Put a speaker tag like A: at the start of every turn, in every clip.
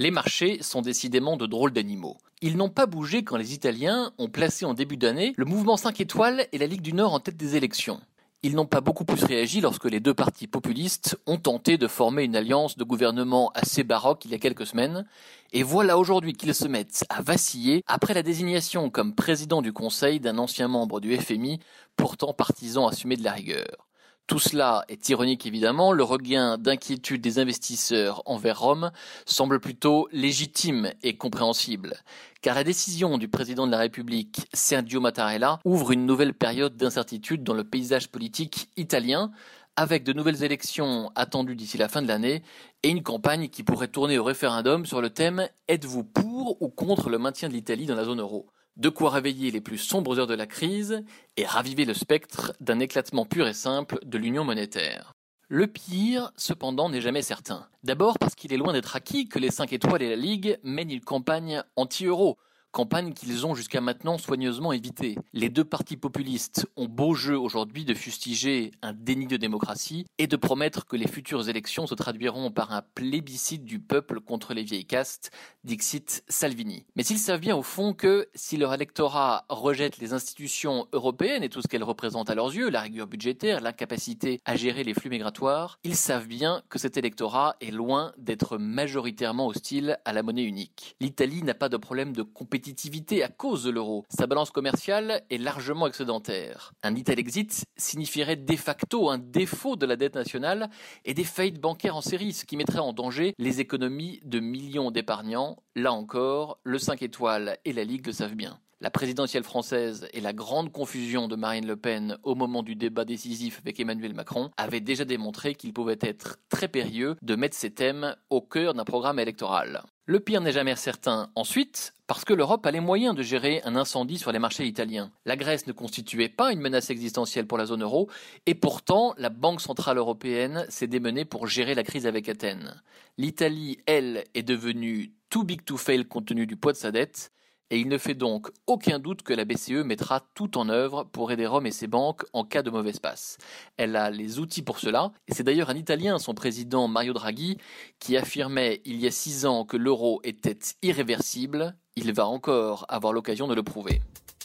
A: Les
B: marchés sont décidément de drôles d'animaux. Ils n'ont pas bougé quand les Italiens ont placé en début d'année le mouvement 5 étoiles et la Ligue du Nord en tête des élections. Ils n'ont pas beaucoup plus réagi lorsque les deux partis populistes ont tenté de former une alliance de gouvernement assez baroque il y a quelques semaines, et voilà aujourd'hui qu'ils se mettent à vaciller après la désignation comme président du Conseil d'un ancien membre du FMI, pourtant partisan assumé de la rigueur. Tout cela est ironique évidemment, le regain d'inquiétude des investisseurs envers Rome semble plutôt légitime et compréhensible, car la décision du président de la République, Sergio Mattarella, ouvre une nouvelle période d'incertitude dans le paysage politique italien, avec de nouvelles élections attendues d'ici la fin de l'année et une campagne qui pourrait tourner au référendum sur le thème Êtes-vous pour ou contre le maintien de l'Italie dans la zone euro? De quoi réveiller les plus sombres heures de la crise et raviver le spectre d'un éclatement pur et simple de l'union monétaire. Le pire, cependant, n'est jamais certain. D'abord parce qu'il est loin d'être acquis que les 5 étoiles et la Ligue mènent une campagne anti-euro, campagne qu'ils ont jusqu'à maintenant soigneusement évitée. Les deux partis populistes ont beau jeu aujourd'hui de fustiger un déni de démocratie et de promettre que les futures élections se traduiront par un plébiscite du peuple contre les vieilles castes, dixit Salvini. Mais s'ils savent bien au fond que si leur électorat rejette les institutions européennes et tout ce qu'elles représentent à leurs yeux, la rigueur budgétaire, l'incapacité à gérer les flux migratoires, ils savent bien que cet électorat est loin d'être majoritairement hostile à la monnaie unique. L'Italie n'a pas de problème de compétition compétitivité à cause de l'euro. Sa balance commerciale est largement excédentaire. Un Italexit signifierait de facto un défaut de la dette nationale et des faillites bancaires en série, ce qui mettrait en danger les économies de millions d'épargnants. Là encore, le 5 étoiles et la Ligue le savent bien. La présidentielle française et la grande confusion de Marine Le Pen au moment du débat décisif avec Emmanuel Macron avaient déjà démontré qu'il pouvait être très périlleux de mettre ces thèmes au cœur d'un programme électoral. Le pire n'est jamais certain. Ensuite, parce que l'Europe a les moyens de gérer un incendie sur les marchés italiens. La Grèce ne constituait pas une menace existentielle pour la zone euro, et pourtant la Banque centrale européenne s'est démenée pour gérer la crise avec Athènes. L'Italie, elle, est devenue too big to fail compte tenu du poids de sa dette, et il ne fait donc aucun doute que la BCE mettra tout en œuvre pour aider Rome et ses banques en cas de mauvais passe. Elle a les outils pour cela, et c'est d'ailleurs un Italien, son président Mario Draghi, qui affirmait il y a six ans que l'euro était irréversible. Il va encore avoir l'occasion de le prouver.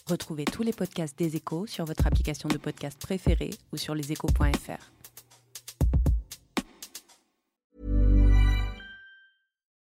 A: Retrouvez tous les podcasts des échos sur votre application de podcast préférée ou sur leséchos.fr.